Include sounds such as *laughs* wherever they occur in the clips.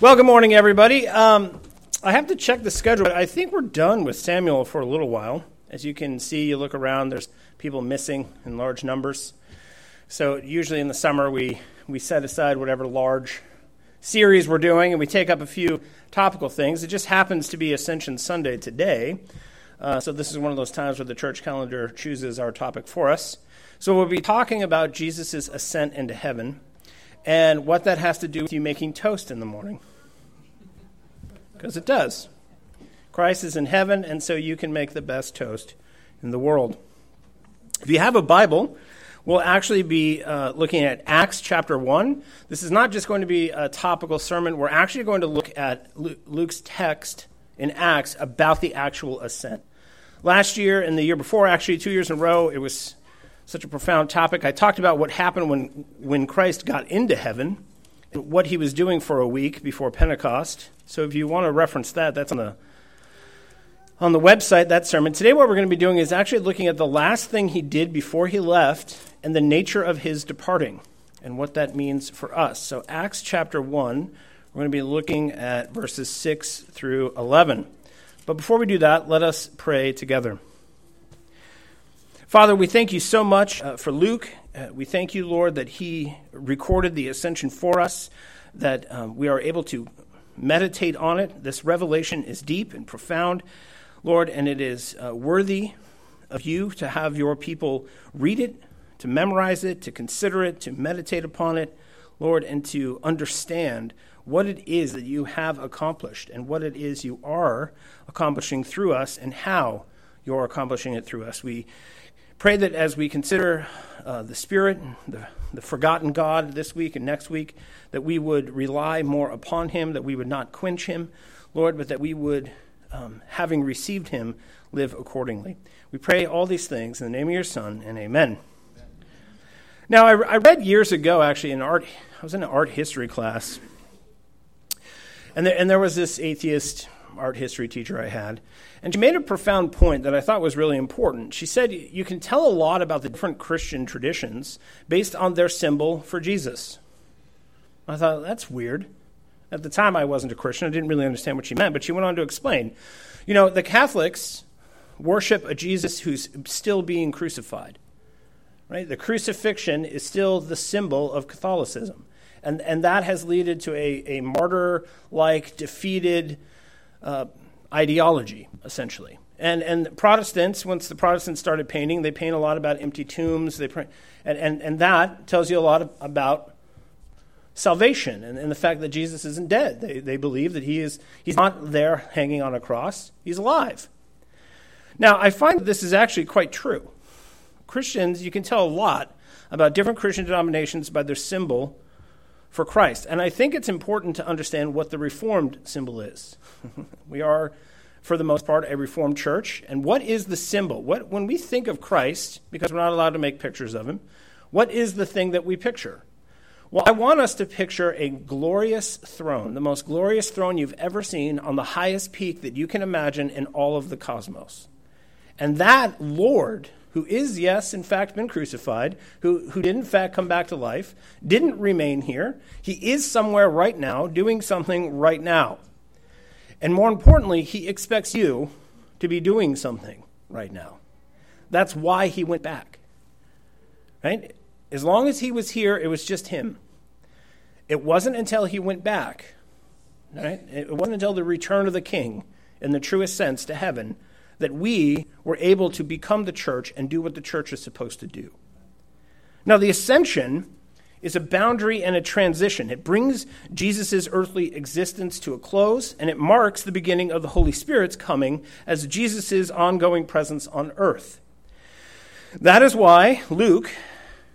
Well, good morning, everybody. Um, I have to check the schedule. I think we're done with Samuel for a little while. As you can see, you look around, there's people missing in large numbers. So, usually in the summer, we, we set aside whatever large series we're doing and we take up a few topical things. It just happens to be Ascension Sunday today. Uh, so, this is one of those times where the church calendar chooses our topic for us. So, we'll be talking about Jesus' ascent into heaven and what that has to do with you making toast in the morning. Because it does. Christ is in heaven, and so you can make the best toast in the world. If you have a Bible, we'll actually be uh, looking at Acts chapter 1. This is not just going to be a topical sermon, we're actually going to look at Luke's text in Acts about the actual ascent. Last year and the year before, actually, two years in a row, it was such a profound topic. I talked about what happened when, when Christ got into heaven, what he was doing for a week before Pentecost. So if you want to reference that, that's on the on the website, that sermon. Today, what we're going to be doing is actually looking at the last thing he did before he left and the nature of his departing and what that means for us. So, Acts chapter 1, we're going to be looking at verses 6 through 11. But before we do that, let us pray together. Father, we thank you so much uh, for Luke. Uh, we thank you, Lord, that he recorded the ascension for us, that um, we are able to meditate on it. This revelation is deep and profound, Lord, and it is uh, worthy of you to have your people read it, to memorize it, to consider it, to meditate upon it, Lord, and to understand what it is that you have accomplished and what it is you are accomplishing through us and how you're accomplishing it through us. We Pray that as we consider uh, the Spirit, the, the forgotten God this week and next week, that we would rely more upon Him, that we would not quench Him, Lord, but that we would, um, having received Him, live accordingly. We pray all these things in the name of your Son, and amen. Now, I, I read years ago, actually, in art, I was in an art history class, and there, and there was this atheist art history teacher I had, and she made a profound point that I thought was really important. She said you can tell a lot about the different Christian traditions based on their symbol for Jesus. I thought, that's weird. At the time, I wasn't a Christian. I didn't really understand what she meant, but she went on to explain. You know, the Catholics worship a Jesus who's still being crucified. Right? The crucifixion is still the symbol of Catholicism. And, and that has led to a, a martyr like, defeated, uh, ideology, essentially. And, and Protestants, once the Protestants started painting, they paint a lot about empty tombs. They print, and, and, and that tells you a lot of, about salvation and, and the fact that Jesus isn't dead. They, they believe that he is, he's not there hanging on a cross, he's alive. Now, I find that this is actually quite true. Christians, you can tell a lot about different Christian denominations by their symbol for Christ. And I think it's important to understand what the Reformed symbol is. *laughs* we are, for the most part, a Reformed church. And what is the symbol? What, when we think of Christ, because we're not allowed to make pictures of him, what is the thing that we picture? Well, I want us to picture a glorious throne, the most glorious throne you've ever seen on the highest peak that you can imagine in all of the cosmos. And that Lord who is, yes, in fact, been crucified, who, who did, in fact, come back to life, didn't remain here. He is somewhere right now, doing something right now. And more importantly, he expects you to be doing something right now. That's why he went back. Right? As long as he was here, it was just him. It wasn't until he went back, right? It wasn't until the return of the king, in the truest sense, to heaven, that we were able to become the church and do what the church is supposed to do. Now, the ascension is a boundary and a transition. It brings Jesus' earthly existence to a close, and it marks the beginning of the Holy Spirit's coming as Jesus' ongoing presence on earth. That is why Luke,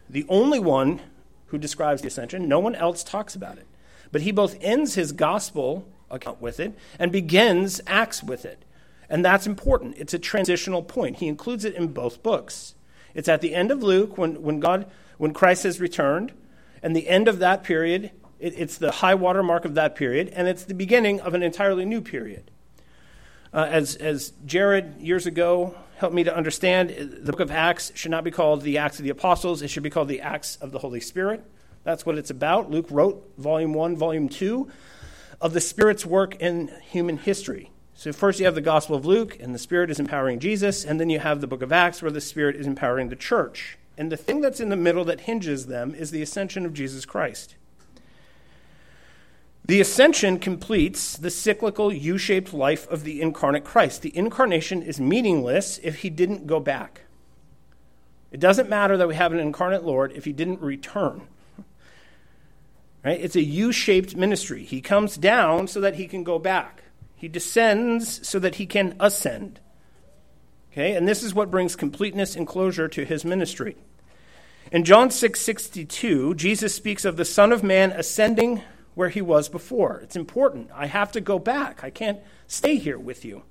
the only one who describes the ascension, no one else talks about it. But he both ends his gospel account with it and begins Acts with it. And that's important. It's a transitional point. He includes it in both books. It's at the end of Luke when, when God, when Christ has returned, and the end of that period, it, it's the high water mark of that period, and it's the beginning of an entirely new period. Uh, as, as Jared years ago helped me to understand, the book of Acts should not be called the Acts of the Apostles, it should be called the Acts of the Holy Spirit. That's what it's about. Luke wrote volume 1, volume 2 of the Spirit's work in human history. So, first you have the Gospel of Luke, and the Spirit is empowering Jesus, and then you have the book of Acts, where the Spirit is empowering the church. And the thing that's in the middle that hinges them is the ascension of Jesus Christ. The ascension completes the cyclical U shaped life of the incarnate Christ. The incarnation is meaningless if he didn't go back. It doesn't matter that we have an incarnate Lord if he didn't return. Right? It's a U shaped ministry. He comes down so that he can go back, he descends so that he can ascend. Okay? And this is what brings completeness and closure to his ministry. In John 6 Jesus speaks of the Son of Man ascending where he was before. It's important. I have to go back. I can't stay here with you.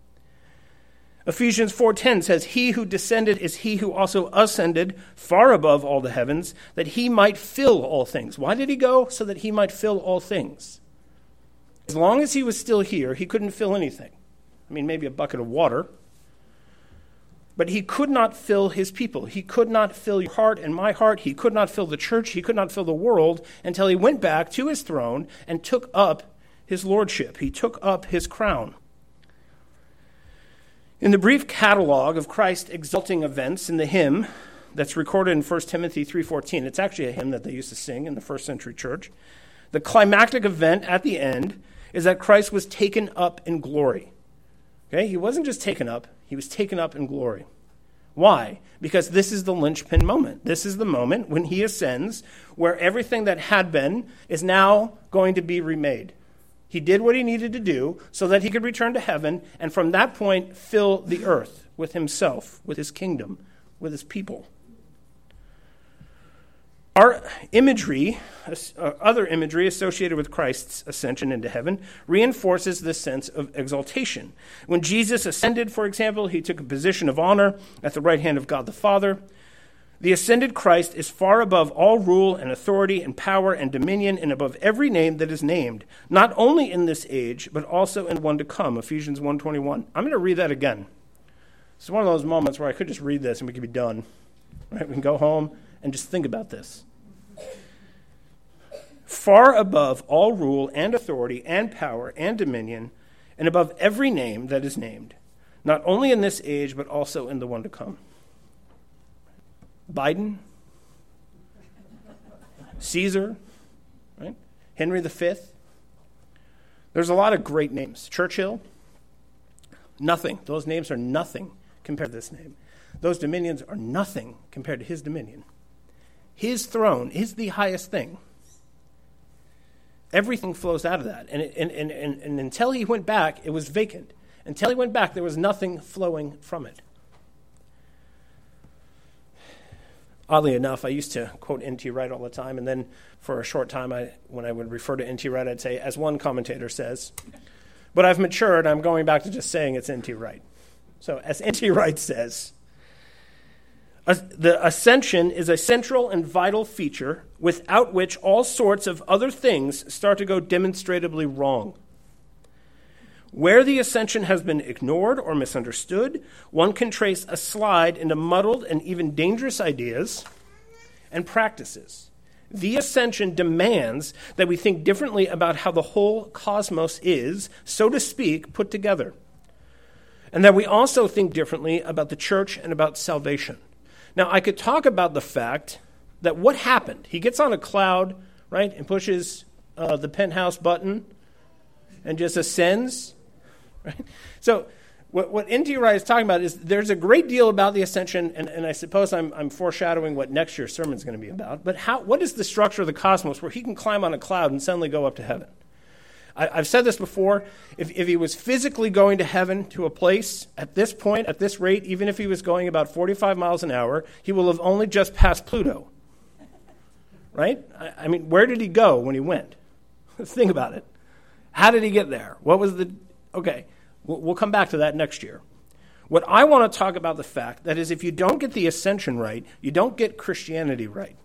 Ephesians 4:10 says he who descended is he who also ascended far above all the heavens that he might fill all things. Why did he go? So that he might fill all things. As long as he was still here, he couldn't fill anything. I mean maybe a bucket of water. But he could not fill his people. He could not fill your heart and my heart. He could not fill the church. He could not fill the world until he went back to his throne and took up his lordship. He took up his crown. In the brief catalog of Christ exalting events in the hymn that's recorded in 1 Timothy 3:14, it's actually a hymn that they used to sing in the first century church. The climactic event at the end is that Christ was taken up in glory. Okay? He wasn't just taken up, he was taken up in glory. Why? Because this is the linchpin moment. This is the moment when he ascends where everything that had been is now going to be remade. He did what he needed to do so that he could return to heaven and from that point fill the earth with himself, with his kingdom, with his people. Our imagery, uh, other imagery associated with Christ's ascension into heaven, reinforces this sense of exaltation. When Jesus ascended, for example, he took a position of honor at the right hand of God the Father. The ascended Christ is far above all rule and authority and power and dominion and above every name that is named, not only in this age, but also in one to come. Ephesians 1:21. I'm going to read that again. It's one of those moments where I could just read this and we could be done. Right? We can go home and just think about this. Far above all rule and authority and power and dominion, and above every name that is named, not only in this age, but also in the one to come. Biden, Caesar, right? Henry V. There's a lot of great names. Churchill, nothing. Those names are nothing compared to this name. Those dominions are nothing compared to his dominion. His throne is the highest thing. Everything flows out of that. And, and, and, and, and until he went back, it was vacant. Until he went back, there was nothing flowing from it. oddly enough, I used to quote N.T. Wright all the time, and then for a short time, I, when I would refer to N.T. Wright, I'd say, as one commentator says. But I've matured, I'm going back to just saying it's N.T. Wright. So, as N.T. Wright says, the ascension is a central and vital feature without which all sorts of other things start to go demonstrably wrong. Where the ascension has been ignored or misunderstood, one can trace a slide into muddled and even dangerous ideas and practices. The ascension demands that we think differently about how the whole cosmos is, so to speak, put together. And that we also think differently about the church and about salvation. Now, I could talk about the fact that what happened? He gets on a cloud, right, and pushes uh, the penthouse button and just ascends *laughs* Right? So, what, what N.T. Wright is talking about is there's a great deal about the ascension, and, and I suppose I'm, I'm foreshadowing what next year's sermon is going to be about. But how, what is the structure of the cosmos where he can climb on a cloud and suddenly go up to heaven? I, have said this before. If, if he was physically going to heaven to a place at this point, at this rate, even if he was going about 45 miles an hour, he will have only just passed Pluto. Right? I, I mean, where did he go when he went? *laughs* Think about it. How did he get there? What was the Okay, we'll, we'll come back to that next year. What I want to talk about the fact that is, if you don't get the ascension right, you don't get Christianity right.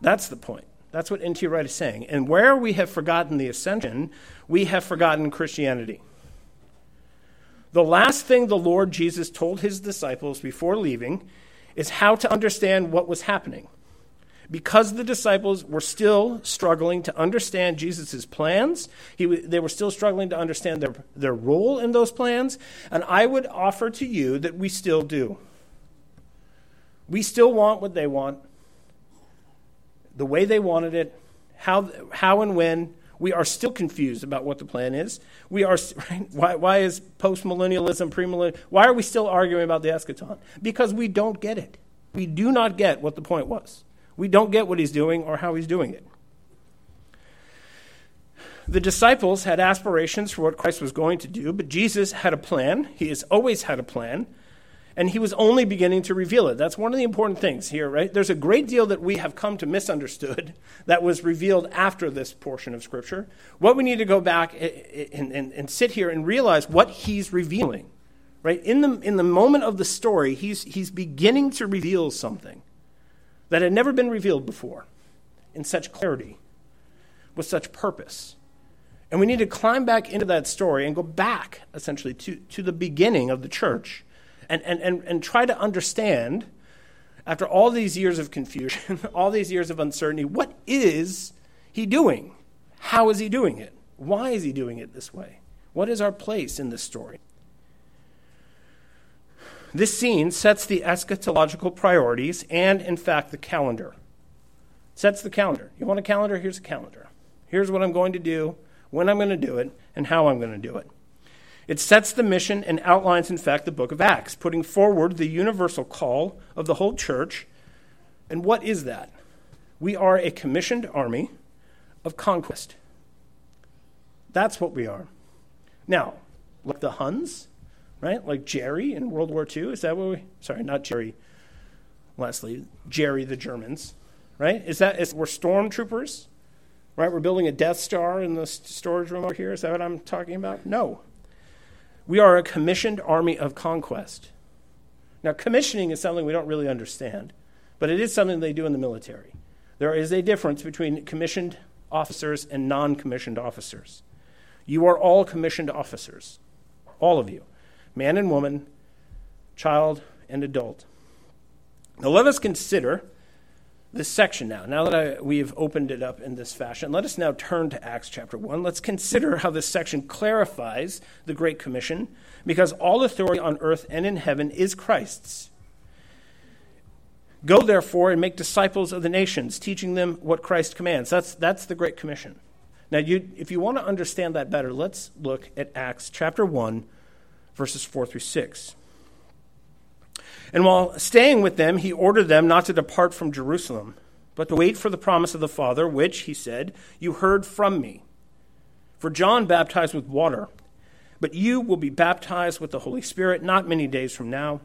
That's the point. That's what N.T. Wright is saying. And where we have forgotten the ascension, we have forgotten Christianity. The last thing the Lord Jesus told his disciples before leaving is how to understand what was happening. because the disciples were still struggling to understand Jesus' plans. He, they were still struggling to understand their, their role in those plans. And I would offer to you that we still do. We still want what they want, the way they wanted it, how, how and when. We are still confused about what the plan is. We are *laughs* right? why, why is postmillennialism, premillennial? Why are we still arguing about the eschaton? Because we don't get it. We do not get what the point was. We don't get what he's doing or how he's doing it. The disciples had aspirations for what Christ was going to do, but Jesus had a plan. He has always had a plan and he was only beginning to reveal it. That's one of the important things here, right? There's a great deal that we have come to misunderstood *laughs* that was revealed after this portion of Scripture. What we need to go back and, and, and sit here and realize what he's revealing, right? In the, in the moment of the story, he's, he's beginning to reveal something that had never been revealed before in such clarity, with such purpose. And we need to climb back into that story and go back, essentially, to, to the beginning of the church and, and, and, and try to understand, after all these years of confusion, *laughs* all these years of uncertainty, what is he doing? How is he doing it? Why is he doing it this way? What is our place in this story? This scene sets the eschatological priorities and, in fact, the calendar. Sets the calendar. You want a calendar? Here's a calendar. Here's what I'm going to do, when I'm going to do it, and how I'm going to do it. It sets the mission and outlines, in fact, the book of Acts, putting forward the universal call of the whole church. And what is that? We are a commissioned army of conquest. That's what we are. Now, like the Huns, right? Like Jerry in World War II. Is that what we? Sorry, not Jerry. Leslie, Jerry the Germans, right? Is that is we're stormtroopers, right? We're building a Death Star in the storage room over here. Is that what I'm talking about? No. We are a commissioned army of conquest. Now, commissioning is something we don't really understand, but it is something they do in the military. There is a difference between commissioned officers and non commissioned officers. You are all commissioned officers, all of you, man and woman, child and adult. Now, let us consider this section now. Now that I, we've opened it up in this fashion, let us now turn to Acts chapter 1. Let's consider how this section clarifies the Great Commission, because all authority on earth and in heaven is Christ's. Go, therefore, and make disciples of the nations, teaching them what Christ commands. That's, that's the Great Commission. Now, you, if you want to understand that better, let's look at Acts chapter 1, verses 4 through 6. And while staying with them, he ordered them not to depart from Jerusalem, but to wait for the promise of the Father, which, he said, you heard from me. For John baptized with water, but you will be baptized with the Holy Spirit not many days from now.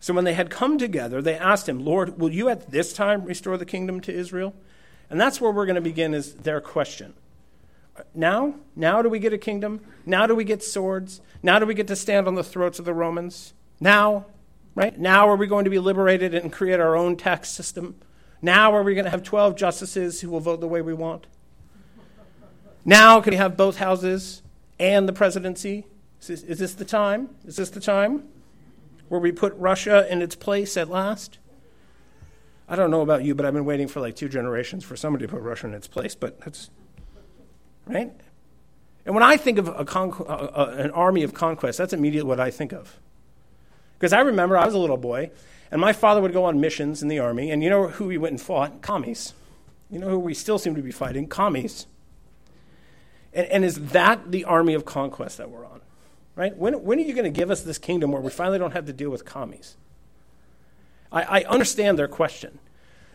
So when they had come together, they asked him, Lord, will you at this time restore the kingdom to Israel? And that's where we're going to begin is their question. Now? Now do we get a kingdom? Now do we get swords? Now do we get to stand on the throats of the Romans? Now? Right? Now are we going to be liberated and create our own tax system? Now are we going to have 12 justices who will vote the way we want? Now can we have both houses and the presidency? Is this, is this the time? Is this the time where we put Russia in its place at last? I don't know about you, but I've been waiting for like two generations for somebody to put Russia in its place, but that's right. And when I think of con- uh, uh, an army of conquest, that's immediately what I think of. Because I remember I was a little boy, and my father would go on missions in the army, and you know who we went and fought? Commies. You know who we still seem to be fighting? Commies. And, and is that the army of conquest that we're on? Right? When, when are you going to give us this kingdom where we finally don't have to deal with commies? I, I understand their question.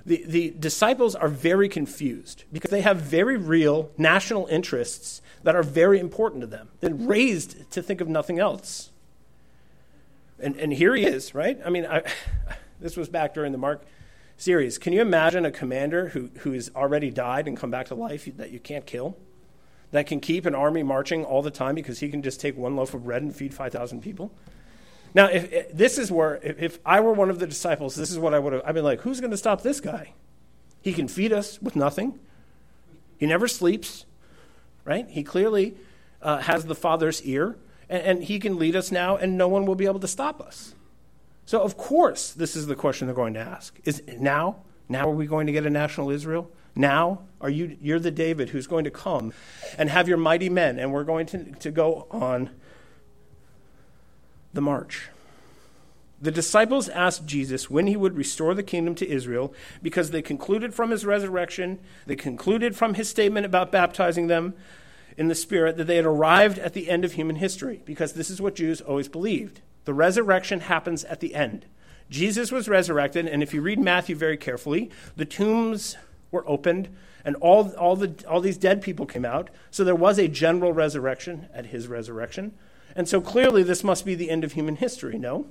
The, the disciples are very confused because they have very real national interests that are very important to them. They're raised to think of nothing else. And, and here he is, right? I mean, I, *sighs* this was back during the Mark series. Can you imagine a commander who, who has already died and come back to life that you can't kill? That can keep an army marching all the time because he can just take one loaf of bread and feed 5,000 people? Now, if, if, this is where, if, if I were one of the disciples, this is what I would have, been like, who's going to stop this guy? He can feed us with nothing. He never sleeps, right? He clearly uh, has the Father's ear and, and he can lead us now, and no one will be able to stop us. So, of course, this is the question they're going to ask. Is now? Now are we going to get a national Israel? Now are you you're the David who's going to come and have your mighty men and we're going to, to go on the march. The disciples asked Jesus when he would restore the kingdom to Israel because they concluded from his resurrection, they concluded from his statement about baptizing them in the Spirit that they had arrived at the end of human history, because this is what Jews always believed. The resurrection happens at the end. Jesus was resurrected, and if you read Matthew very carefully, the tombs were opened and all, all, the, all these dead people came out. So there was a general resurrection at his resurrection. And so clearly, this must be the end of human history, no?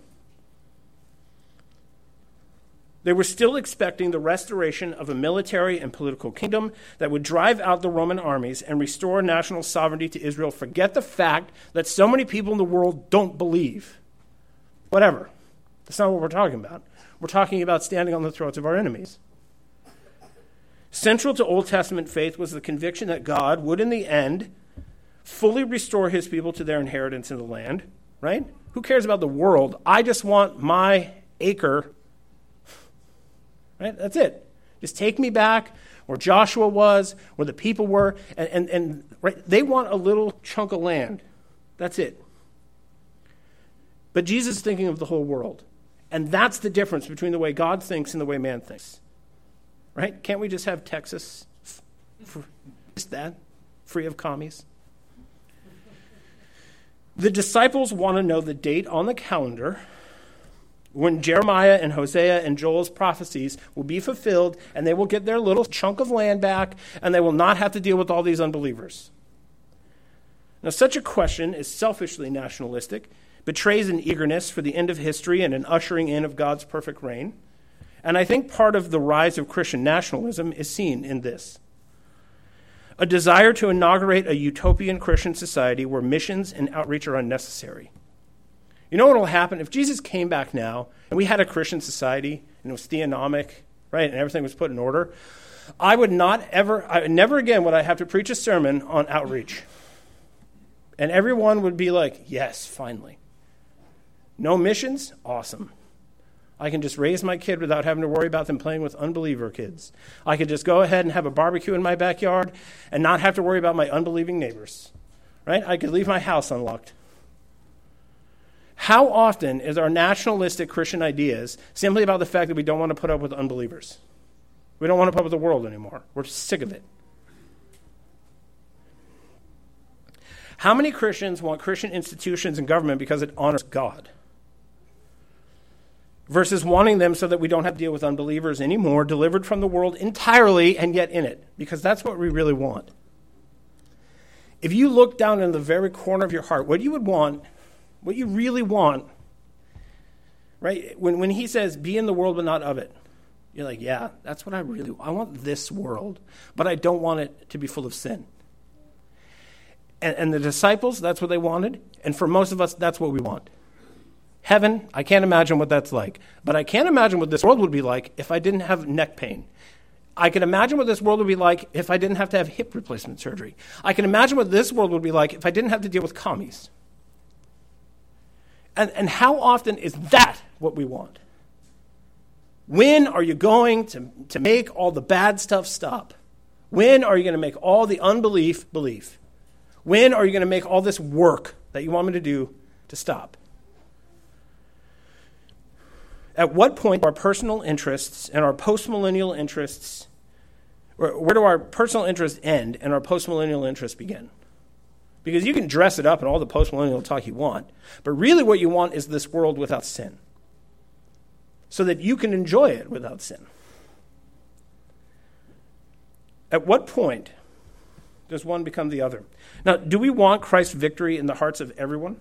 They were still expecting the restoration of a military and political kingdom that would drive out the Roman armies and restore national sovereignty to Israel. Forget the fact that so many people in the world don't believe. Whatever. That's not what we're talking about. We're talking about standing on the throats of our enemies. Central to Old Testament faith was the conviction that God would, in the end, fully restore his people to their inheritance in the land, right? Who cares about the world? I just want my acre. Right? That's it. Just take me back where Joshua was, where the people were, and, and, and right, they want a little chunk of land. That's it. But Jesus is thinking of the whole world. And that's the difference between the way God thinks and the way man thinks. Right? Can't we just have Texas just that, free of commies? The disciples want to know the date on the calendar when Jeremiah and Hosea and Joel's prophecies will be fulfilled and they will get their little chunk of land back and they will not have to deal with all these unbelievers. Now, such a question is selfishly nationalistic, betrays an eagerness for the end of history and an ushering in of God's perfect reign. And I think part of the rise of Christian nationalism is seen in this a desire to inaugurate a utopian Christian society where missions and outreach are unnecessary. You know what will happen? If Jesus came back now and we had a Christian society and it was theonomic, right, and everything was put in order, I would not ever, I, never again would I have to preach a sermon on outreach. And everyone would be like, yes, finally. No missions? Awesome. I can just raise my kid without having to worry about them playing with unbeliever kids. I could just go ahead and have a barbecue in my backyard and not have to worry about my unbelieving neighbors. Right? I could leave my house unlocked. How often is our nationalistic Christian ideas simply about the fact that we don't want to put up with unbelievers? We don't want to put up with the world anymore. We're sick of it. How many Christians want Christian institutions and government because it honors God? versus wanting them so that we don't have to deal with unbelievers anymore, delivered from the world entirely and yet in it, because that's what we really want. If you look down in the very corner of your heart, what you would want, what you really want, right? When, when he says, be in the world but not of it, you're like, yeah, that's what I really want. I want this world, but I don't want it to be full of sin. And, and the disciples, that's what they wanted. And for most of us, that's what we want. Heaven, I can't imagine what that's like. But I can't imagine what this world would be like if I didn't have neck pain. I can imagine what this world would be like if I didn't have to have hip replacement surgery. I can imagine what this world would be like if I didn't have to deal with commies. And, and how often is that what we want? When are you going to, to make all the bad stuff stop? When are you going to make all the unbelief belief? When are you going to make all this work that you want me to do to stop? At what point our personal interests and our postmillennial interests, where do our personal interests end and our postmillennial interests begin? Because you can dress it up in all the postmillennial talk you want, but really what you want is this world without sin, so that you can enjoy it without sin. At what point does one become the other? Now, do we want Christ's victory in the hearts of everyone?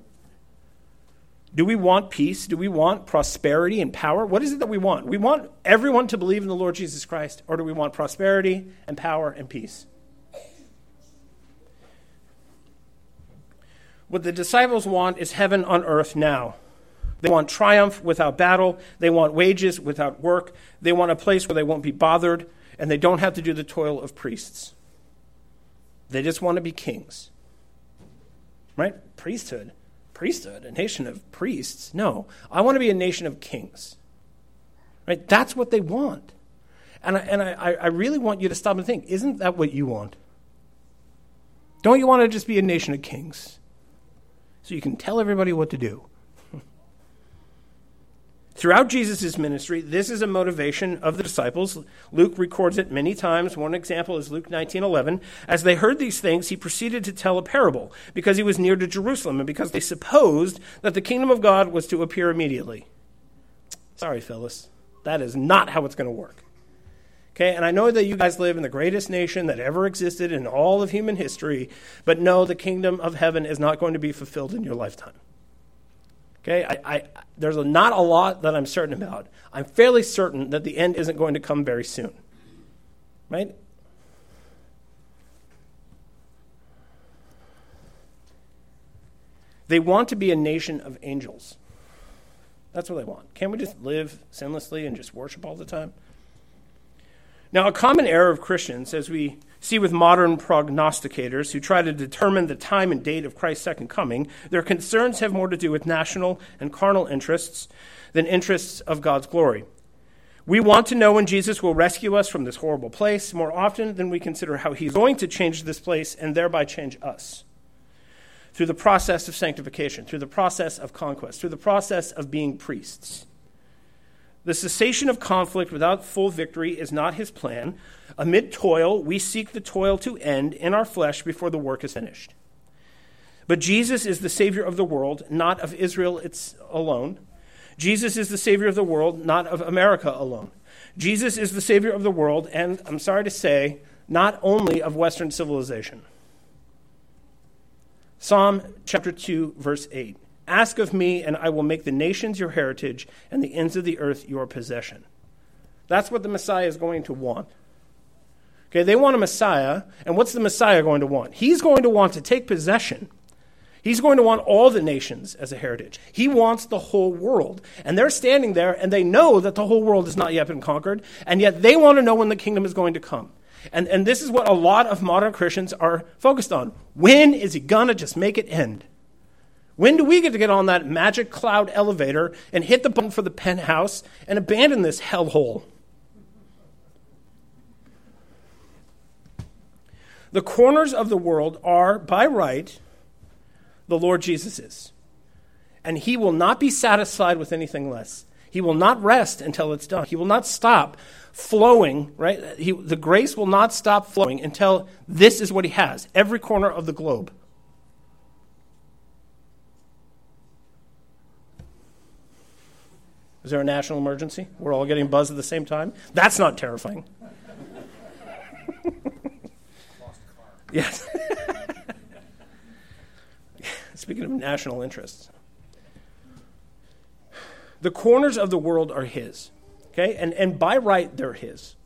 Do we want peace? Do we want prosperity and power? What is it that we want? We want everyone to believe in the Lord Jesus Christ, or do we want prosperity and power and peace? What the disciples want is heaven on earth now. They want triumph without battle. They want wages without work. They want a place where they won't be bothered and they don't have to do the toil of priests. They just want to be kings. Right? Priesthood priesthood, a nation of priests. No, I want to be a nation of kings. Right? That's what they want. And I, and I, I really want you to stop and think isn't that what you want? Don't you want to just be a nation of kings? So you can tell everybody what to do. Throughout Jesus' ministry, this is a motivation of the disciples. Luke records it many times. One example is Luke 19:11. As they heard these things, he proceeded to tell a parable because he was near to Jerusalem and because they supposed that the kingdom of God was to appear immediately. Sorry, Phyllis. That is not how it's going to work. Okay, and I know that you guys live in the greatest nation that ever existed in all of human history, but no, the kingdom of heaven is not going to be fulfilled in your lifetime. Okay, I, I, there's a, not a lot that I'm certain about. I'm fairly certain that the end isn't going to come very soon. Right? They want to be a nation of angels. That's what they want. Can't we just live sinlessly and just worship all the time? Now, a common error of Christians, as we see with modern prognosticators who try to determine the time and date of Christ's second coming, their concerns have more to do with national and carnal interests than interests of God's glory. We want to know when Jesus will rescue us from this horrible place more often than we consider how he's going to change this place and thereby change us. Through the process of sanctification, through the process of conquest, through the process of being priests. The cessation of conflict without full victory is not his plan. Amid toil, we seek the toil to end in our flesh before the work is finished. But Jesus is the Savior of the world, not of Israel it's alone. Jesus is the Savior of the world, not of America alone. Jesus is the Savior of the world, and I'm sorry to say, not only of Western civilization. Psalm chapter 2, verse 8. Ask of me, and I will make the nations your heritage and the ends of the earth your possession. That's what the Messiah is going to want. Okay, they want a Messiah, and what's the Messiah going to want? He's going to want to take possession. He's going to want all the nations as a heritage. He wants the whole world. And they're standing there, and they know that the whole world has not yet been conquered, and yet they want to know when the kingdom is going to come. And, and this is what a lot of modern Christians are focused on. When is he going to just make it end? When do we get to get on that magic cloud elevator and hit the button for the penthouse and abandon this hellhole? The corners of the world are, by right, the Lord Jesus And he will not be satisfied with anything less. He will not rest until it's done. He will not stop flowing, right? He, the grace will not stop flowing until this is what he has every corner of the globe. Is there a national emergency? We're all getting buzzed at the same time? That's not terrifying. *laughs* yes. *laughs* Speaking of national interests, the corners of the world are His. Okay? And, and by right, they're His.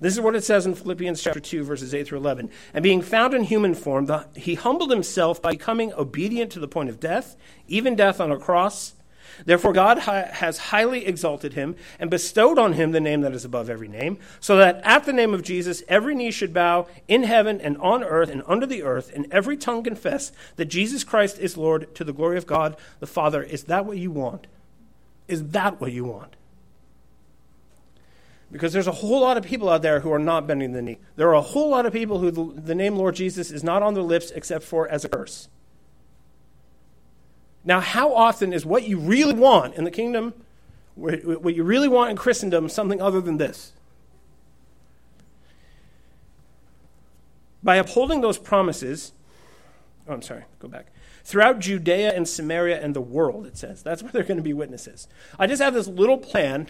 This is what it says in Philippians chapter 2, verses 8 through 11. And being found in human form, the, he humbled himself by becoming obedient to the point of death, even death on a cross. Therefore, God has highly exalted him and bestowed on him the name that is above every name, so that at the name of Jesus every knee should bow in heaven and on earth and under the earth, and every tongue confess that Jesus Christ is Lord to the glory of God the Father. Is that what you want? Is that what you want? Because there's a whole lot of people out there who are not bending the knee. There are a whole lot of people who the, the name Lord Jesus is not on their lips except for as a curse. Now, how often is what you really want in the kingdom, what you really want in Christendom, something other than this? By upholding those promises, oh, I'm sorry, go back. Throughout Judea and Samaria and the world, it says. That's where they're going to be witnesses. I just have this little plan,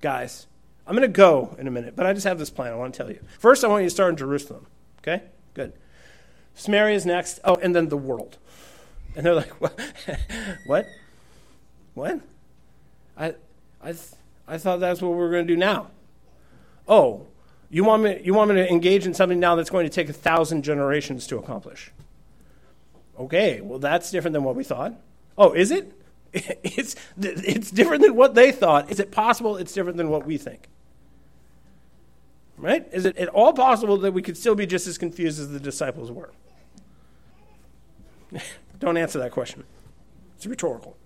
guys. I'm going to go in a minute, but I just have this plan I want to tell you. First, I want you to start in Jerusalem. Okay? Good. Samaria is next. Oh, and then the world. And they're like, what? *laughs* what? What? I, I, I thought that's what we were going to do now. Oh, you want, me, you want me to engage in something now that's going to take a thousand generations to accomplish? Okay, well, that's different than what we thought. Oh, is it? *laughs* It's, it's different than what they thought. Is it possible it's different than what we think? Right? Is it at all possible that we could still be just as confused as the disciples were? *laughs* Don't answer that question. It's rhetorical.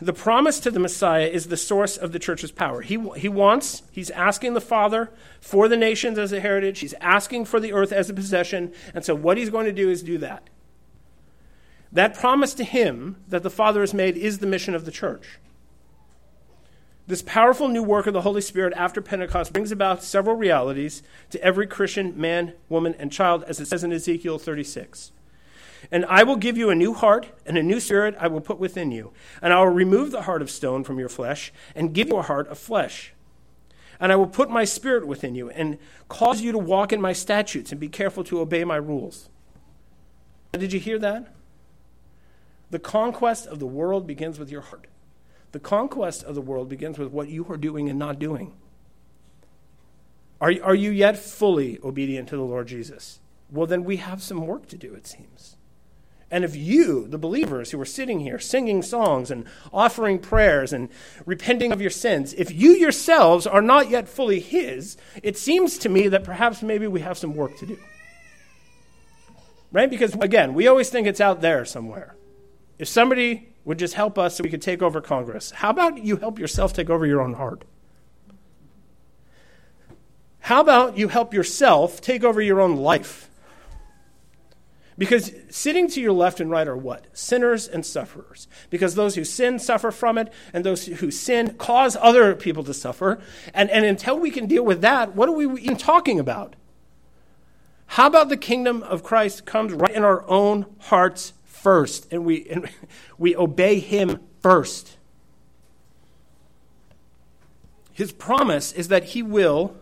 the promise to the Messiah is the source of the church's power. He, he wants, he's asking the Father for the nations as a heritage, he's asking for the earth as a possession, and so what he's going to do is do that. That promise to him that the Father has made is the mission of the church. This powerful new work of the Holy Spirit after Pentecost brings about several realities to every Christian man, woman, and child, as it says in Ezekiel 36. And I will give you a new heart, and a new spirit I will put within you. And I will remove the heart of stone from your flesh, and give you a heart of flesh. And I will put my spirit within you, and cause you to walk in my statutes, and be careful to obey my rules. Did you hear that? The conquest of the world begins with your heart. The conquest of the world begins with what you are doing and not doing. Are, are you yet fully obedient to the Lord Jesus? Well, then we have some work to do, it seems. And if you, the believers who are sitting here singing songs and offering prayers and repenting of your sins, if you yourselves are not yet fully His, it seems to me that perhaps maybe we have some work to do. Right? Because, again, we always think it's out there somewhere. If somebody would just help us so we could take over Congress. How about you help yourself take over your own heart? How about you help yourself take over your own life? Because sitting to your left and right are what? Sinners and sufferers. Because those who sin suffer from it, and those who sin cause other people to suffer. And, and until we can deal with that, what are we even talking about? How about the kingdom of Christ comes right in our own hearts first, and we, and *laughs* we obey him first. His promise is that he will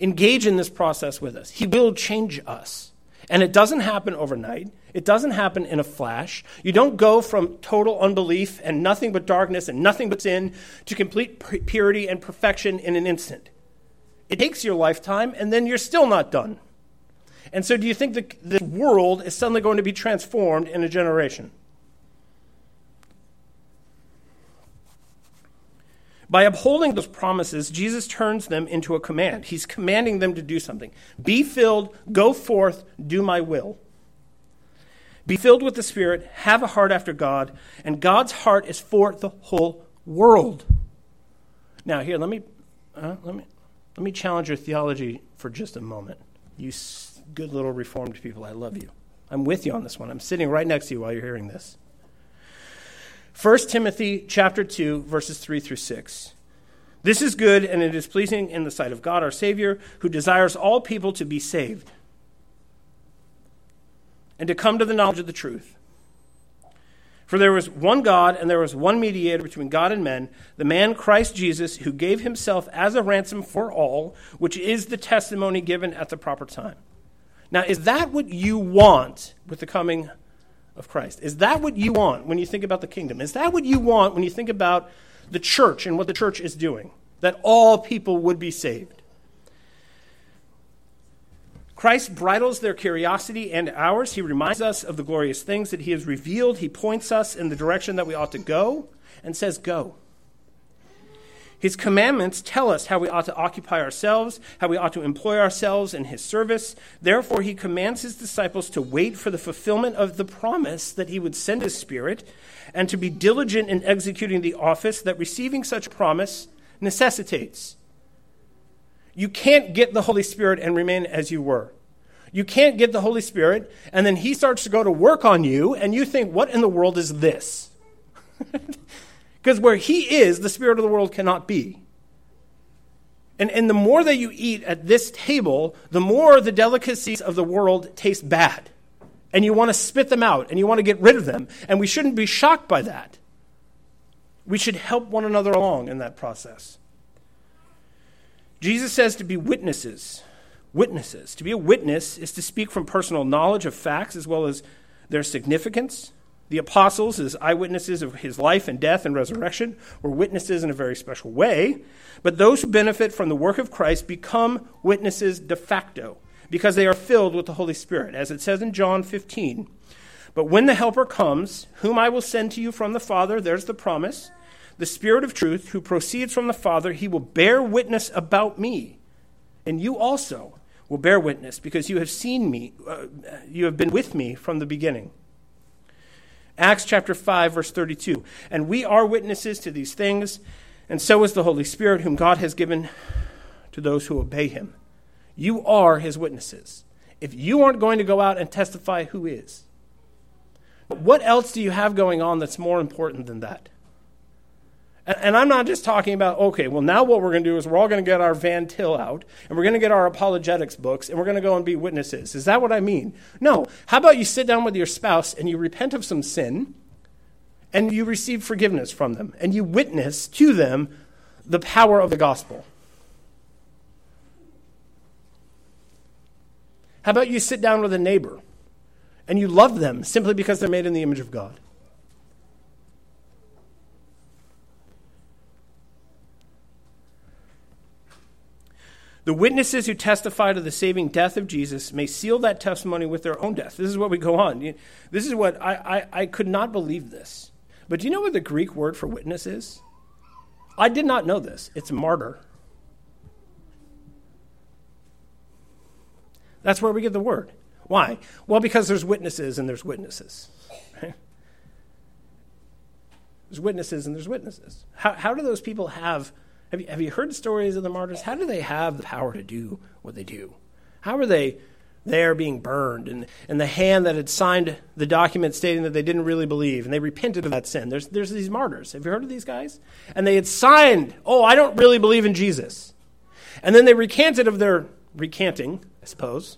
engage in this process with us, he will change us. And it doesn't happen overnight. It doesn't happen in a flash. You don't go from total unbelief and nothing but darkness and nothing but sin to complete purity and perfection in an instant. It takes your lifetime, and then you're still not done. And so, do you think that the world is suddenly going to be transformed in a generation? By upholding those promises, Jesus turns them into a command. He's commanding them to do something. Be filled, go forth, do my will. Be filled with the Spirit, have a heart after God, and God's heart is for the whole world. Now, here, let me, uh, let me, let me challenge your theology for just a moment. You good little reformed people, I love you. I'm with you on this one. I'm sitting right next to you while you're hearing this. 1 Timothy chapter 2 verses 3 through 6. This is good and it is pleasing in the sight of God our Savior, who desires all people to be saved and to come to the knowledge of the truth. For there was one God and there was one mediator between God and men, the man Christ Jesus, who gave himself as a ransom for all, which is the testimony given at the proper time. Now, is that what you want with the coming of Christ? Is that what you want when you think about the kingdom? Is that what you want when you think about the church and what the church is doing? That all people would be saved. Christ bridles their curiosity and ours. He reminds us of the glorious things that He has revealed. He points us in the direction that we ought to go and says, Go. His commandments tell us how we ought to occupy ourselves, how we ought to employ ourselves in his service. Therefore, he commands his disciples to wait for the fulfillment of the promise that he would send his Spirit and to be diligent in executing the office that receiving such promise necessitates. You can't get the Holy Spirit and remain as you were. You can't get the Holy Spirit and then he starts to go to work on you and you think, what in the world is this? *laughs* Because where he is, the spirit of the world cannot be. And, and the more that you eat at this table, the more the delicacies of the world taste bad. And you want to spit them out and you want to get rid of them. And we shouldn't be shocked by that. We should help one another along in that process. Jesus says to be witnesses. Witnesses. To be a witness is to speak from personal knowledge of facts as well as their significance the apostles, as eyewitnesses of his life and death and resurrection, were witnesses in a very special way. But those who benefit from the work of Christ become witnesses de facto because they are filled with the Holy Spirit, as it says in John 15. But when the Helper comes, whom I will send to you from the Father, there's the promise, the Spirit of truth, who proceeds from the Father, he will bear witness about me. And you also will bear witness because you have seen me, uh, you have been with me from the beginning. Acts chapter 5, verse 32. And we are witnesses to these things, and so is the Holy Spirit, whom God has given to those who obey him. You are his witnesses. If you aren't going to go out and testify, who is? What else do you have going on that's more important than that? And I'm not just talking about, okay, well, now what we're going to do is we're all going to get our Van Til out and we're going to get our apologetics books and we're going to go and be witnesses. Is that what I mean? No. How about you sit down with your spouse and you repent of some sin and you receive forgiveness from them and you witness to them the power of the gospel? How about you sit down with a neighbor and you love them simply because they're made in the image of God? The witnesses who testify to the saving death of Jesus may seal that testimony with their own death. This is what we go on. This is what I, I, I could not believe this. But do you know what the Greek word for witness is? I did not know this. It's martyr. That's where we get the word. Why? Well, because there's witnesses and there's witnesses. *laughs* There's witnesses and there's witnesses. How, how do those people have have you, have you heard stories of the martyrs? How do they have the power to do what they do? How are they there being burned and, and the hand that had signed the document stating that they didn't really believe and they repented of that sin? There's, there's these martyrs. Have you heard of these guys? And they had signed, oh, I don't really believe in Jesus. And then they recanted of their recanting, I suppose.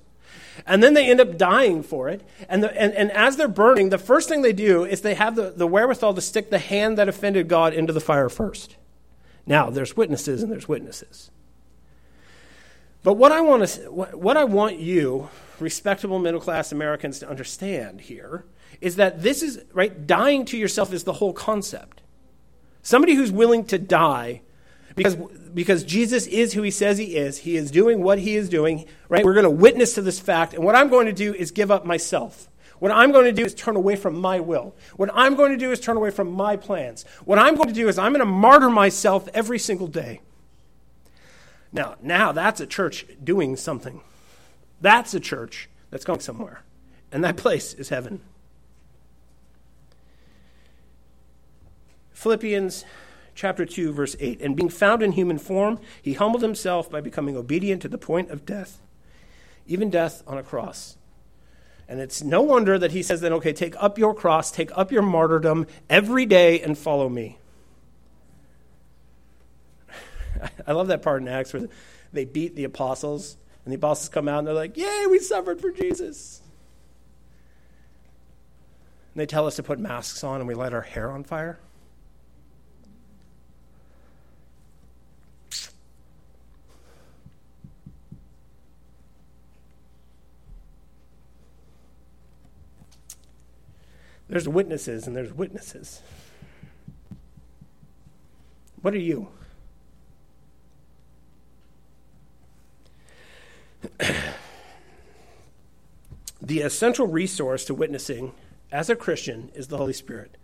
And then they end up dying for it. And, the, and, and as they're burning, the first thing they do is they have the, the wherewithal to stick the hand that offended God into the fire first. Now, there's witnesses and there's witnesses. But what I want to what I want you, respectable middle class Americans, to understand here is that this is right. Dying to yourself is the whole concept. Somebody who's willing to die because because Jesus is who he says he is. He is doing what he is doing. Right. We're going to witness to this fact, and what I'm going to do is give up myself. What I'm going to do is turn away from my will. What I'm going to do is turn away from my plans. What I'm going to do is I'm going to martyr myself every single day. Now, now that's a church doing something. That's a church that's going somewhere. And that place is heaven. Philippians chapter 2 verse 8 and being found in human form he humbled himself by becoming obedient to the point of death even death on a cross and it's no wonder that he says then, okay, take up your cross, take up your martyrdom every day and follow me. *laughs* I love that part in Acts where they beat the apostles, and the apostles come out and they're like, Yay, we suffered for Jesus. And they tell us to put masks on and we light our hair on fire. There's witnesses and there's witnesses. What are you? *clears throat* the essential resource to witnessing as a Christian is the Holy Spirit.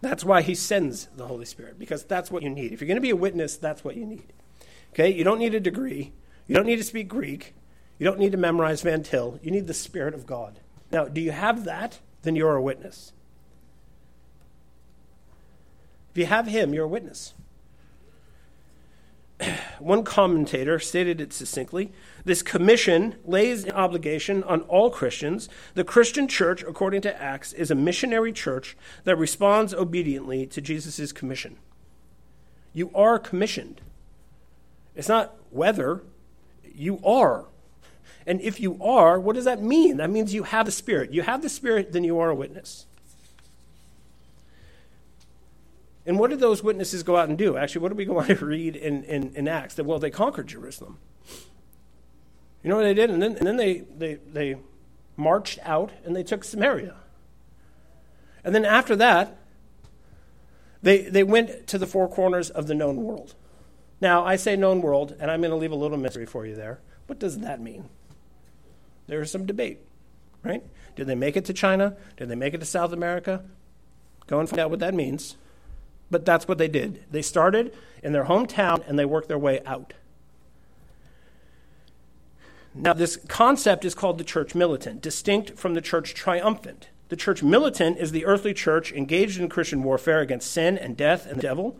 That's why he sends the Holy Spirit, because that's what you need. If you're going to be a witness, that's what you need. Okay? You don't need a degree. You don't need to speak Greek. You don't need to memorize Van Til. You need the Spirit of God. Now, do you have that? Then you're a witness. If you have him, you're a witness. *clears throat* One commentator stated it succinctly this commission lays an obligation on all Christians. The Christian church, according to Acts, is a missionary church that responds obediently to Jesus' commission. You are commissioned. It's not whether, you are. And if you are, what does that mean? That means you have the Spirit. You have the Spirit, then you are a witness. And what did those witnesses go out and do? Actually, what do we go *laughs* on to read in, in, in Acts? That, well, they conquered Jerusalem. You know what they did? And then, and then they, they, they marched out and they took Samaria. And then after that, they, they went to the four corners of the known world. Now, I say known world, and I'm going to leave a little mystery for you there. What does that mean? There's some debate, right? Did they make it to China? Did they make it to South America? Go and find out what that means. But that's what they did. They started in their hometown and they worked their way out. Now, this concept is called the church militant, distinct from the church triumphant. The church militant is the earthly church engaged in Christian warfare against sin and death and the devil.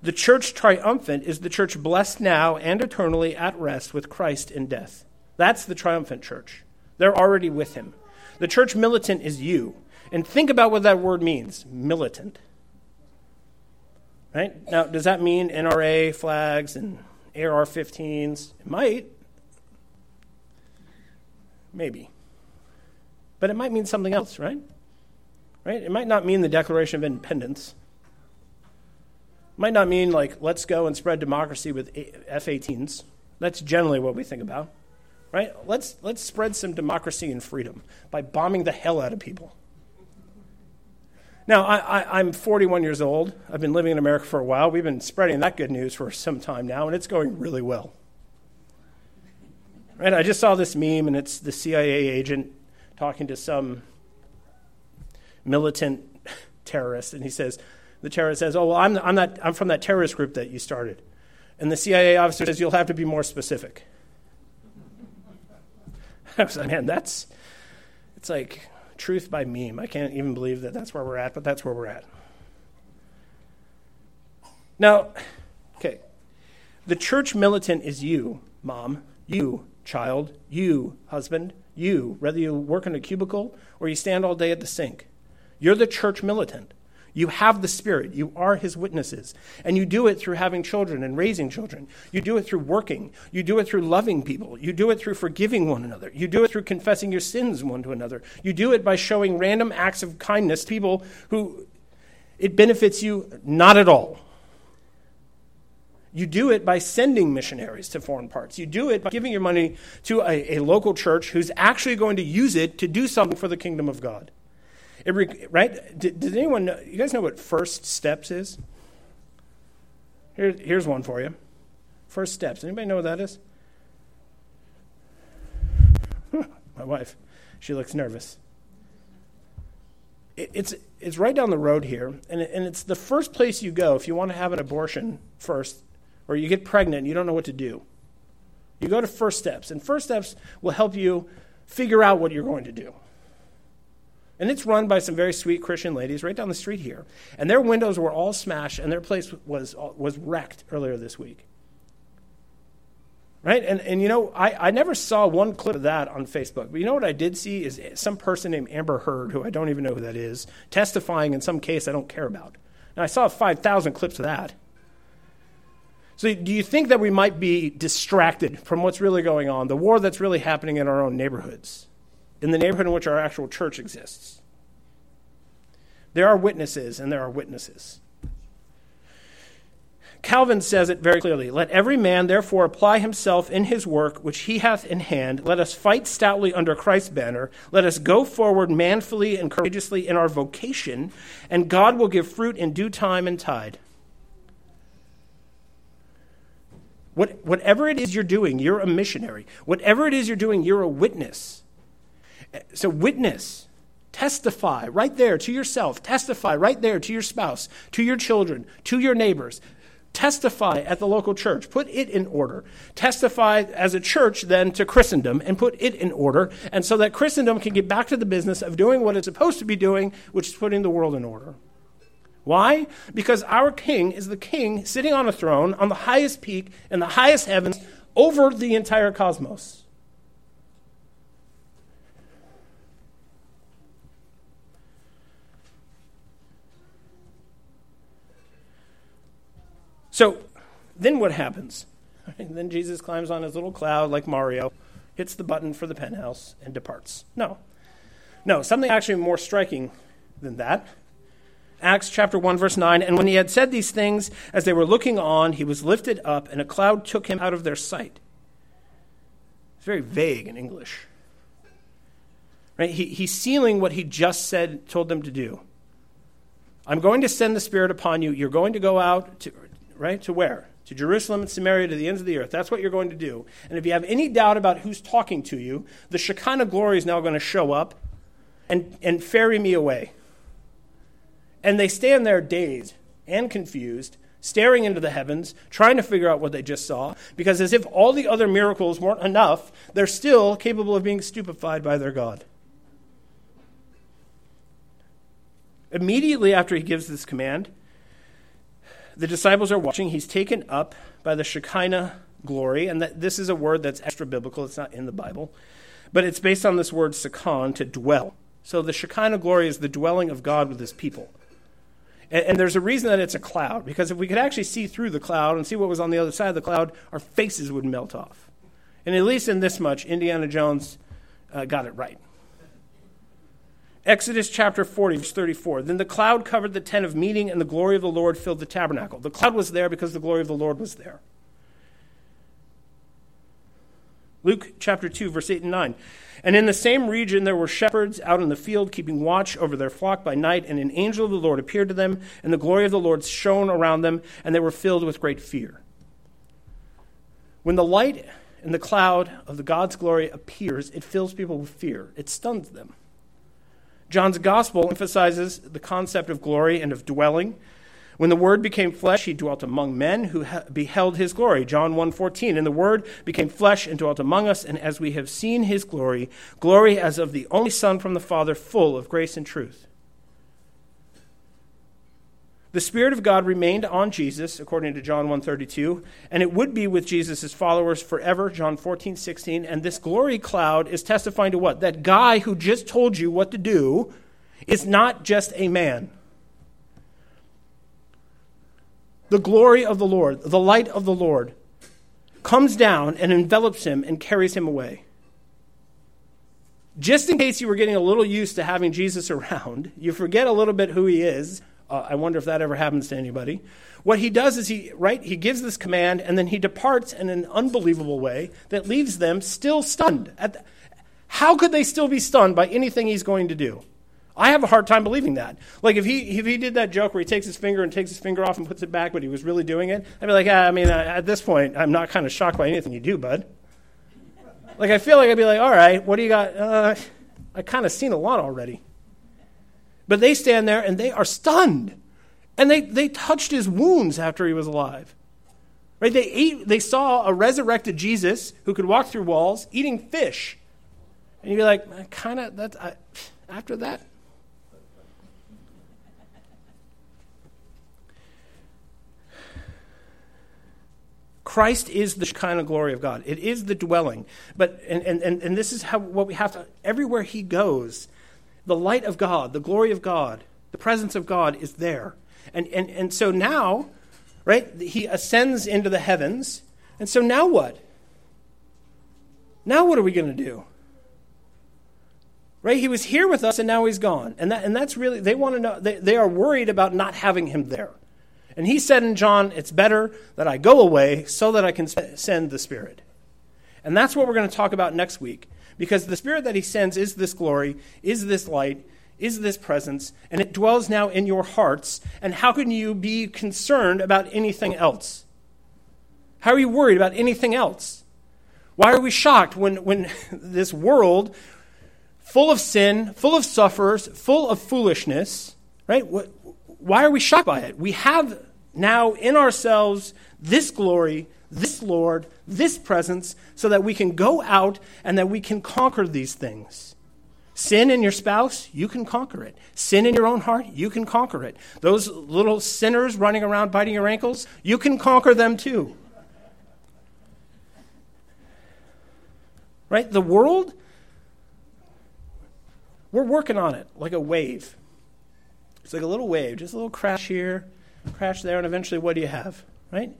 The church triumphant is the church blessed now and eternally at rest with Christ in death. That's the triumphant church. They're already with him. The church militant is you. And think about what that word means militant. Right? Now, does that mean NRA flags and AR 15s? It might. Maybe. But it might mean something else, right? Right? It might not mean the Declaration of Independence. It might not mean, like, let's go and spread democracy with F 18s. That's generally what we think about. Right? Let's, let's spread some democracy and freedom by bombing the hell out of people. Now, I, am 41 years old. I've been living in America for a while. We've been spreading that good news for some time now, and it's going really well. Right? I just saw this meme, and it's the CIA agent talking to some militant *laughs* terrorist, and he says, the terrorist says, "Oh, well, I'm, I'm not. I'm from that terrorist group that you started," and the CIA officer says, "You'll have to be more specific." *laughs* I was like, "Man, that's it's like truth by meme. I can't even believe that that's where we're at, but that's where we're at." Now, okay, the church militant is you, mom, you, child, you, husband, you, whether you work in a cubicle or you stand all day at the sink. You're the church militant. You have the Spirit. You are His witnesses. And you do it through having children and raising children. You do it through working. You do it through loving people. You do it through forgiving one another. You do it through confessing your sins one to another. You do it by showing random acts of kindness to people who it benefits you not at all. You do it by sending missionaries to foreign parts. You do it by giving your money to a, a, local church who's actually going to use it to do something for the kingdom of God. It, right? Did, did, anyone know? You guys know what First Steps is? Here, here's one for you. First Steps. Anybody know what that is? *laughs* My wife. She looks nervous. It, it's, it's right down the road here, and, it, and it's the first place you go if you want to have an abortion first or you get pregnant and you don't know what to do. You go to First Steps, and First Steps will help you figure out what you're going to do. And it's run by some very sweet Christian ladies right down the street here. And their windows were all smashed, and their place was, was wrecked earlier this week. Right? And, and you know, I, I never saw one clip of that on Facebook. But you know what I did see is some person named Amber Heard, who I don't even know who that is, testifying in some case I don't care about. And I saw 5,000 clips of that. So, do you think that we might be distracted from what's really going on, the war that's really happening in our own neighborhoods, in the neighborhood in which our actual church exists? There are witnesses, and there are witnesses. Calvin says it very clearly Let every man therefore apply himself in his work which he hath in hand. Let us fight stoutly under Christ's banner. Let us go forward manfully and courageously in our vocation, and God will give fruit in due time and tide. What, whatever it is you're doing, you're a missionary. Whatever it is you're doing, you're a witness. So, witness, testify right there to yourself, testify right there to your spouse, to your children, to your neighbors. Testify at the local church. Put it in order. Testify as a church then to Christendom and put it in order, and so that Christendom can get back to the business of doing what it's supposed to be doing, which is putting the world in order. Why? Because our king is the king sitting on a throne on the highest peak in the highest heavens over the entire cosmos. So then what happens? And *laughs* then Jesus climbs on his little cloud like Mario, hits the button for the penthouse, and departs. No. No, something actually more striking than that. Acts chapter 1, verse 9. And when he had said these things, as they were looking on, he was lifted up, and a cloud took him out of their sight. It's very vague in English. Right? He, he's sealing what he just said, told them to do. I'm going to send the Spirit upon you. You're going to go out to, right? To where? To Jerusalem and Samaria, to the ends of the earth. That's what you're going to do. And if you have any doubt about who's talking to you, the Shekinah glory is now going to show up and, and ferry me away. And they stand there dazed and confused, staring into the heavens, trying to figure out what they just saw, because as if all the other miracles weren't enough, they're still capable of being stupefied by their God. Immediately after he gives this command, the disciples are watching. He's taken up by the Shekinah glory, and that, this is a word that's extra biblical. It's not in the Bible, but it's based on this word sakon, to dwell. So the Shekinah glory is the dwelling of God with his people. And, and, there's a reason that it's a cloud, because if we could actually see through the cloud and see what was on the other side of the cloud, our faces would melt off. And at least in this much, Indiana Jones uh, got it right. Exodus chapter 40, verse 34. Then the cloud covered the tent of meeting, and the glory of the Lord filled the tabernacle. The cloud was there because the glory of the Lord was there. Luke chapter 2, verse 8 and 9. And in the same region there were shepherds out in the field, keeping watch over their flock by night, and an angel of the Lord appeared to them, and the glory of the Lord shone around them, and they were filled with great fear. When the light and the cloud of the God's glory appears, it fills people with fear, it stuns them. John's gospel emphasizes the concept of glory and of dwelling. When the word became flesh, he dwelt among men who beheld his glory. John 1:14. And the word became flesh and dwelt among us, and as we have seen his glory, glory as of the only son from the Father, full of grace and truth. The Spirit of God remained on Jesus, according to John 1.32, and it would be with Jesus' followers forever, John 14, 16. And this glory cloud is testifying to what? That guy who just told you what to do is not just a man. The glory of the Lord, the light of the Lord, comes down and envelops him and carries him away. Just in case you were getting a little used to having Jesus *laughs* around, you forget a little bit who he is I wonder if that ever happens to anybody. What he does is he right he gives this command and then he departs in an unbelievable way that leaves them still stunned. The, how could they still be stunned by anything he's going to do? I have a hard time believing that. Like if he if he did that joke where he takes his finger and takes his finger off and puts it back, but he was really doing it, I'd be like, I mean, at this point, I'm not kind of shocked by anything you do, bud. Like I feel like I'd be like, all right, what do you got? Uh, I kind of seen a lot already. But they stand there and they are stunned. And they, they touched his wounds after he was alive. Right? They, ate, they saw a resurrected Jesus who could walk through walls eating fish. And you'd be like, kind of, that's, after that? Christ is the kind of glory of God. It is the dwelling. But and, and, and this is how what we have to everywhere he goes, the light of God, the glory of God, the presence of God is there. And, and, and so now, right, he ascends into the heavens. And so now what? Now what are we going to do? Right? He was here with us and now he's gone. And, that, and that's really, they want to know, they, they are worried about not having him there. And he said in John, It's better that I go away so that I can send the Spirit. And that's what we're going to talk about next week. Because the Spirit that He sends is this glory, is this light, is this presence, and it dwells now in your hearts. And how can you be concerned about anything else? How are you worried about anything else? Why are we shocked when, when *laughs* this world, full of sin, full of sufferers, full of foolishness, right? Why are we shocked by it? We have now in ourselves this glory, this Lord, this presence, so that we can go out and that we can conquer these things. Sin in your spouse, you can conquer it. Sin in your own heart, you can conquer it. Those little sinners running around biting your ankles, you can conquer them too. Right? The world, we're working on it like a wave. It's like a little wave, just a little crash here, crash there, and eventually what do you have? Right?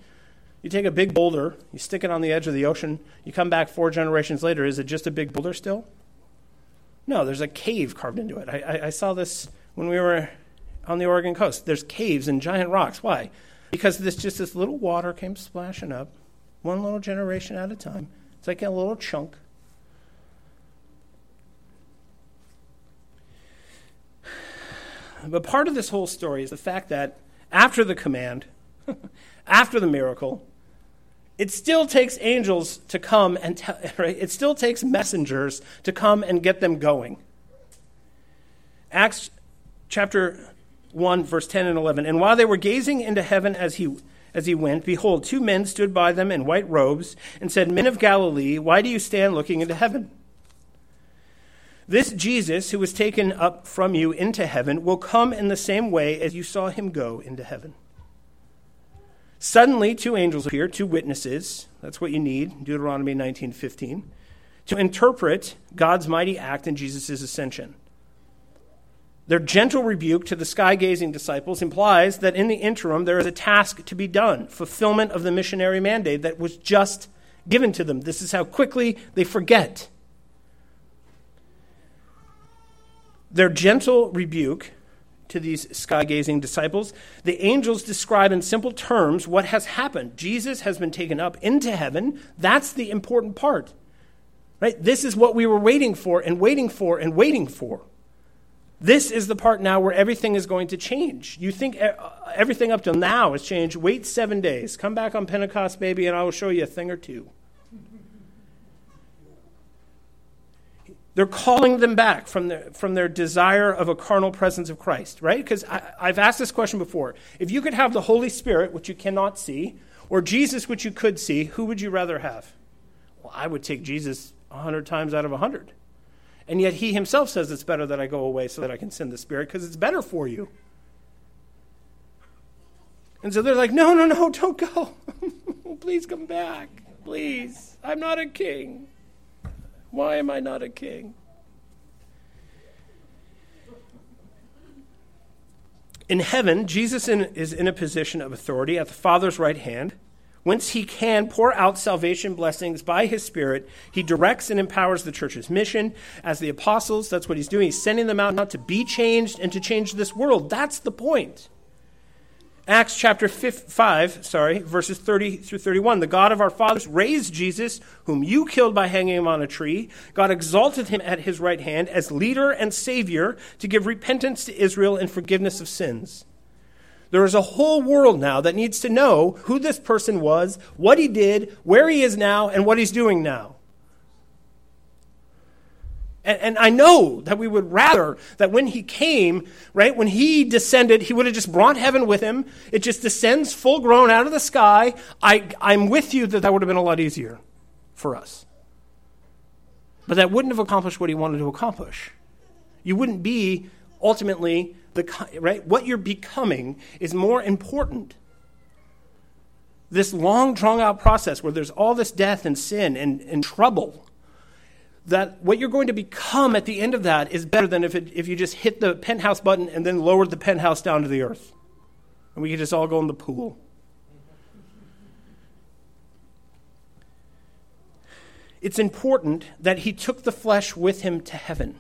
You take a big boulder, you stick it on the edge of the ocean, you come back four generations later, is it just a big boulder still? No, there's a cave carved into it. I, I, I saw this when we were on the Oregon coast. There's caves and giant rocks. Why? Because this just this little water came splashing up, one little generation at a time. It's like a little chunk. But part of this whole story is the fact that after the command, *laughs* after the miracle, it still takes angels to come and tell, *laughs* right? It still takes messengers to come and get them going. Acts chapter 1, verse 10 and 11. And while they were gazing into heaven as he, as he went, behold, two men stood by them in white robes and said, Men of Galilee, why do you stand looking into heaven? This Jesus, who was taken up from you into heaven, will come in the same way as you saw him go into heaven. Suddenly, two angels appear, two witnesses. That's what you need, Deuteronomy 19:15, to interpret God's mighty act in Jesus' ascension. Their gentle rebuke to the sky gazing disciples implies that in the interim there is a task to be done fulfillment of the missionary mandate that was just given to them. This is how quickly they forget. Their gentle rebuke to these sky gazing disciples, the angels describe in simple terms what has happened. Jesus has been taken up into heaven. That's the important part. Right? This is what we were waiting for and waiting for and waiting for. This is the part now where everything is going to change. You think uh, everything up till now has changed. Wait seven days. Come back on Pentecost, baby, and I will show you a thing or two. They're calling them back from their, from their desire of a carnal presence of Christ, right? Because I've asked this question before. If you could have the Holy Spirit, which you cannot see, or Jesus, which you could see, who would you rather have? Well, I would take Jesus a hundred times out of a hundred. And yet he himself says it's better that I go away so that I can send the Spirit because it's better for you. And so they're like, no, no, no, don't go. *laughs* Please come back. Please. I'm not a king. Why am I not a king? In heaven, Jesus in, is in a position of authority at the Father's right hand, whence he can pour out salvation blessings by his Spirit. He directs and empowers the church's mission as the apostles. That's what he's doing. He's sending them out not to be changed and to change this world. That's the point. Acts chapter 5, sorry, verses 30 through 31. The God of our fathers raised Jesus, whom you killed by hanging him on a tree. God exalted him at his right hand as leader and savior to give repentance to Israel and forgiveness of sins. There is a whole world now that needs to know who this person was, what he did, where he is now, and what he's doing now. And, and, I know that we would rather that when he came, right, when he descended, he would have just brought heaven with him. It just descends full grown out of the sky. I, I'm with you that that would have been a lot easier for us. But that wouldn't have accomplished what he wanted to accomplish. You wouldn't be ultimately the, right, what you're becoming is more important. This long, drawn out process where there's all this death and sin and, and trouble that what you're going to become at the end of that is better than if, it, if you just hit the penthouse button and then lowered the penthouse down to the earth. And we could just all go in the pool. It's important that he took the flesh with him to heaven.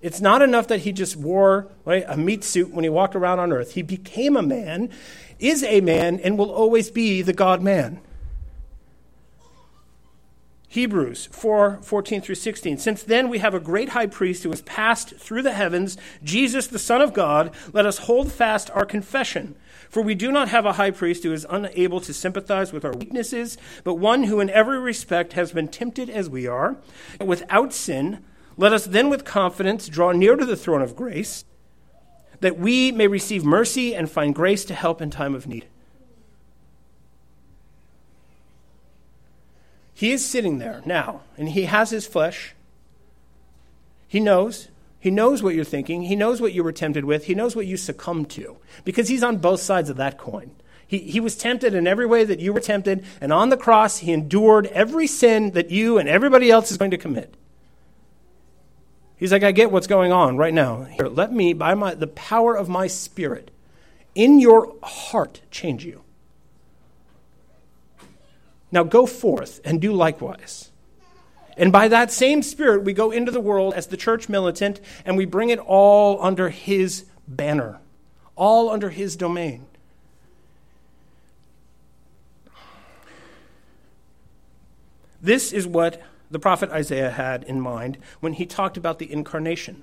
It's not enough that he just wore right, a meat suit when he walked around on earth. He became a man, is a man, and will always be the God man. Hebrews 4 14 through 16. Since then we have a great high priest who has passed through the heavens, Jesus, the Son of God. Let us hold fast our confession. For we do not have a high priest who is unable to sympathize with our weaknesses, but one who in every respect has been tempted as we are, without sin. Let us then with confidence draw near to the throne of grace, that we may receive mercy and find grace to help in time of need. He is sitting there now, and he has his flesh. He knows. He knows what you're thinking. He knows what you were tempted with. He knows what you succumbed to because he's on both sides of that coin. He, he was tempted in every way that you were tempted, and on the cross, he endured every sin that you and everybody else is going to commit. He's like, I get what's going on right now. Here, let me, by my, the power of my spirit, in your heart, change you. Now go forth and do likewise. And by that same Spirit, we go into the world as the church militant and we bring it all under His banner, all under His domain. This is what the prophet Isaiah had in mind when he talked about the incarnation.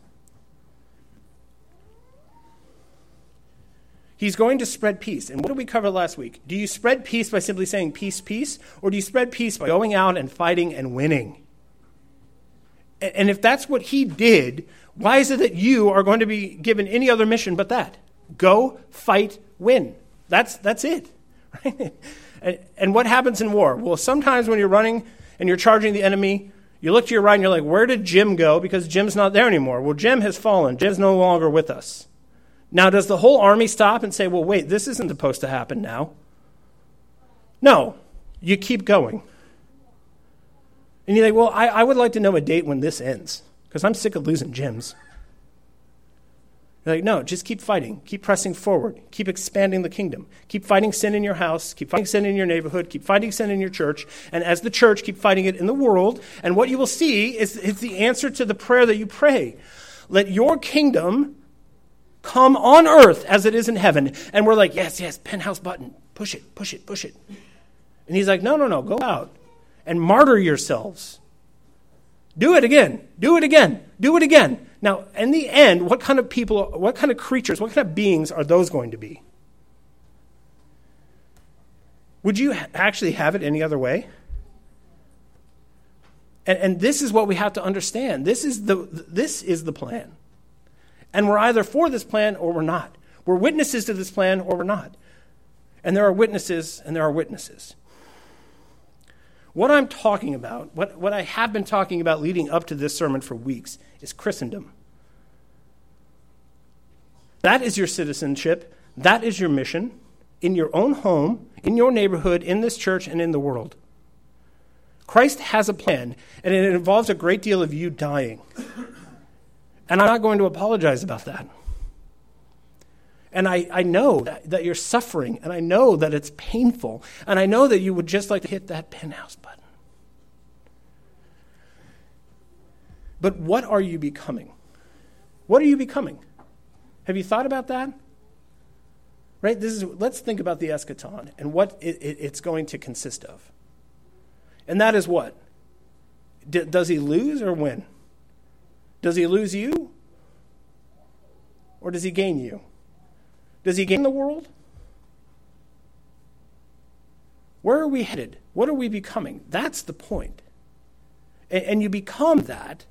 He's going to spread peace. And what did we cover last week? Do you spread peace by simply saying peace, peace? Or do you spread peace by going out and fighting and winning? And if that's what he did, why is it that you are going to be given any other mission but that? Go, fight, win. That's, that's it. *laughs* And, and what happens in war? Well, sometimes when you're running and you're charging the enemy, you look to your right and you're like, where did Jim go? Because Jim's not there anymore. Well, Jim has fallen. Jim's no longer with us. Now, does the whole army stop and say, well, wait, this isn't supposed to happen now? No. You keep going. And you're like, well, I, I would like to know a date when this ends because I'm sick of losing Jims. You're like, no, just keep fighting. Keep pressing forward. Keep expanding the kingdom. Keep fighting sin in your house. Keep fighting sin in your neighborhood. Keep fighting sin in your church. And as the church, keep fighting it in the world. And what you will see is, is the answer to the prayer that you pray. Let your kingdom come on earth as it is in heaven. And we're like, yes, yes, penthouse button. Push it, push it, push it. And he's like, no, no, no, go out and martyr yourselves. Do it again. Do it again. Do it again. Now, in the end, what kind of people, what kind of creatures, what kind of beings are those going to be? Would you actually have it any other way? And, and this is what we have to understand. This is, the, this is the plan. And we're either for this plan or we're not. We're witnesses to this plan or we're not. And there are witnesses and there are witnesses. What I'm talking about, what, what I have been talking about leading up to this sermon for weeks, is Christendom. That is your citizenship. That is your mission in your own home, in your neighborhood, in this church, and in the world. Christ has a plan, and it involves a great deal of you dying. And I'm not going to apologize about that. And I, I know that, that you're suffering, and I know that it's painful, and I know that you would just like to hit that penthouse button. But what are you becoming? What are you becoming? Have you thought about that? Right? This is, let's think about the eschaton and what it, it, it's going to consist of. And that is what? D- does he lose or win? Does he lose you? Or does he gain you? Does he gain the world? Where are we headed? What are we becoming? That's the point. And, and you become that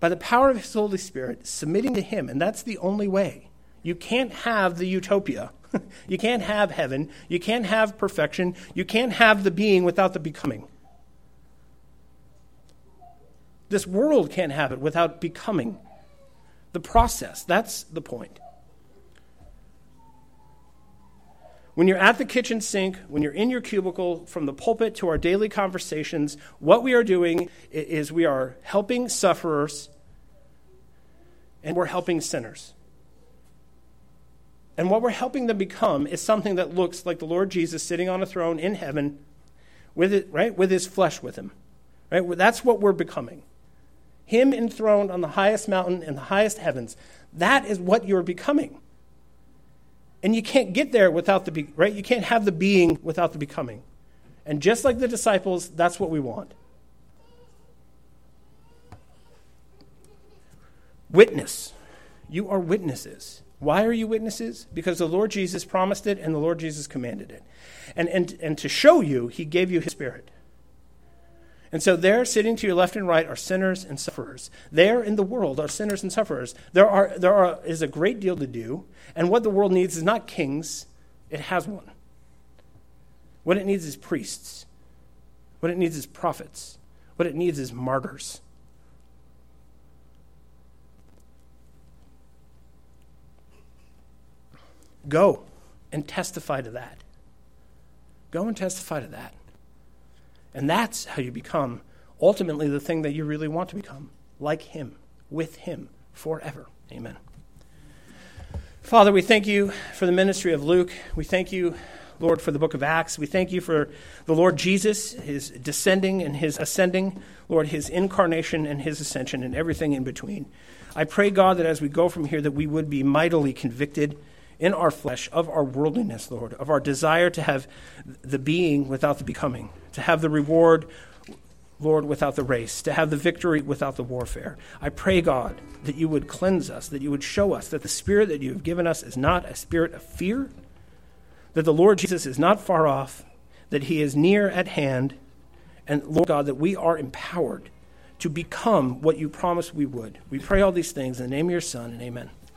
by the power of His Holy Spirit, submitting to Him. And that's the only way. You can't have the utopia. *laughs* you can't have heaven. You can't have perfection. You can't have the being without the becoming. This world can't have it without becoming. The process, that's the point. When you're at the kitchen sink, when you're in your cubicle, from the pulpit to our daily conversations, what we are doing is we are helping sufferers and we're helping sinners. And what we're helping them become is something that looks like the Lord Jesus sitting on a throne in heaven with it, right, with his flesh with him. Right? That's what we're becoming. Him enthroned on the highest mountain in the highest heavens. That is what you're becoming. And you can't get there without the, be- right? You can't have the being without the becoming. And just like the disciples, that's what we want. Witness. You are witnesses. Why are you witnesses? Because the Lord Jesus promised it and the Lord Jesus commanded it. And, and, and to show you, he gave you his spirit. And so there, sitting to your left and right, are sinners and sufferers. There in the world are sinners and sufferers. There, are, there are, is a great deal to do, and what the world needs is not kings, it has one. What it needs is priests. What it needs is prophets. What it needs is martyrs. Go and testify to that. Go and testify to that. And that's how you become ultimately the thing that you really want to become like Him, with Him, forever. Amen. Father, we thank you for the ministry of Luke. We thank you, Lord, for the book of Acts. We thank you for the Lord Jesus, his descending and his ascending, Lord, his incarnation and his ascension, and everything in between. I pray, God, that as we go from here, that we would be mightily convicted in our flesh of our worldliness, Lord, of our desire to have the being without the becoming, to have the reward Lord, without the race, to have the victory without the warfare. I pray, God, that you would cleanse us, that you would show us that the spirit that you have given us is not a spirit of fear, that the Lord Jesus is not far off, that he is near at hand, and Lord God, that we are empowered to become what you promised we would. We pray all these things in the name of your Son, and amen.